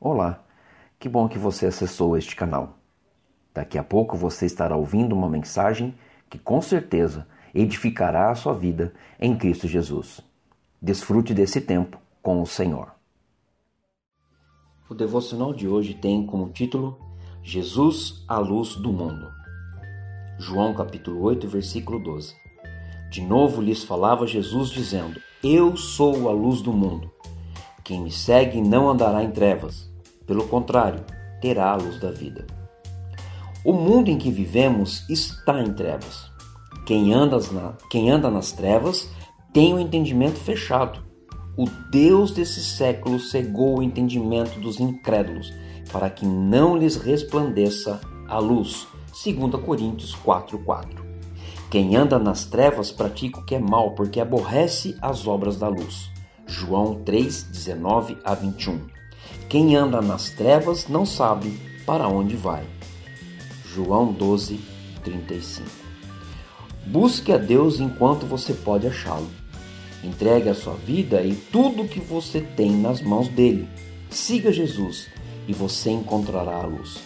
Olá, que bom que você acessou este canal. Daqui a pouco você estará ouvindo uma mensagem que com certeza edificará a sua vida em Cristo Jesus. Desfrute desse tempo com o Senhor. O devocional de hoje tem como título Jesus, a luz do mundo. João capítulo 8, versículo 12. De novo lhes falava Jesus dizendo: Eu sou a luz do mundo. Quem me segue não andará em trevas, pelo contrário, terá a luz da vida. O mundo em que vivemos está em trevas. Quem anda, na, quem anda nas trevas tem o entendimento fechado. O Deus desse século cegou o entendimento dos incrédulos, para que não lhes resplandeça a luz. 2 Coríntios 4:4. Quem anda nas trevas pratica o que é mal, porque aborrece as obras da luz. João 3:19 a 21. Quem anda nas trevas não sabe para onde vai. João 12:35. Busque a Deus enquanto você pode achá-lo. Entregue a sua vida e tudo o que você tem nas mãos dele. Siga Jesus e você encontrará a luz.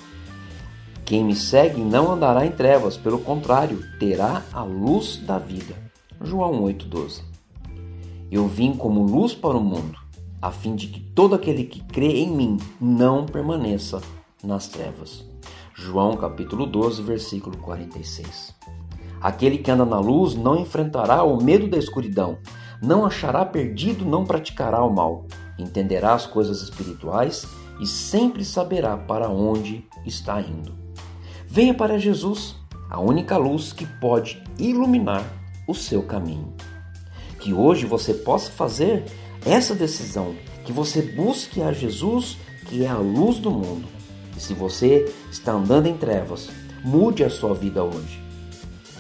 Quem me segue não andará em trevas, pelo contrário, terá a luz da vida. João 8,12 Eu vim como luz para o mundo, a fim de que todo aquele que crê em mim não permaneça nas trevas. João capítulo 12, versículo 46. Aquele que anda na luz não enfrentará o medo da escuridão, não achará perdido, não praticará o mal, entenderá as coisas espirituais e sempre saberá para onde está indo. Venha para Jesus, a única luz que pode iluminar o seu caminho. Que hoje você possa fazer essa decisão, que você busque a Jesus, que é a luz do mundo. E se você está andando em trevas, mude a sua vida hoje.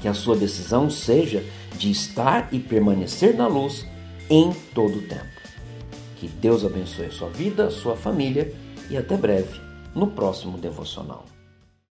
Que a sua decisão seja de estar e permanecer na luz em todo o tempo. Que Deus abençoe a sua vida, a sua família e até breve no próximo devocional.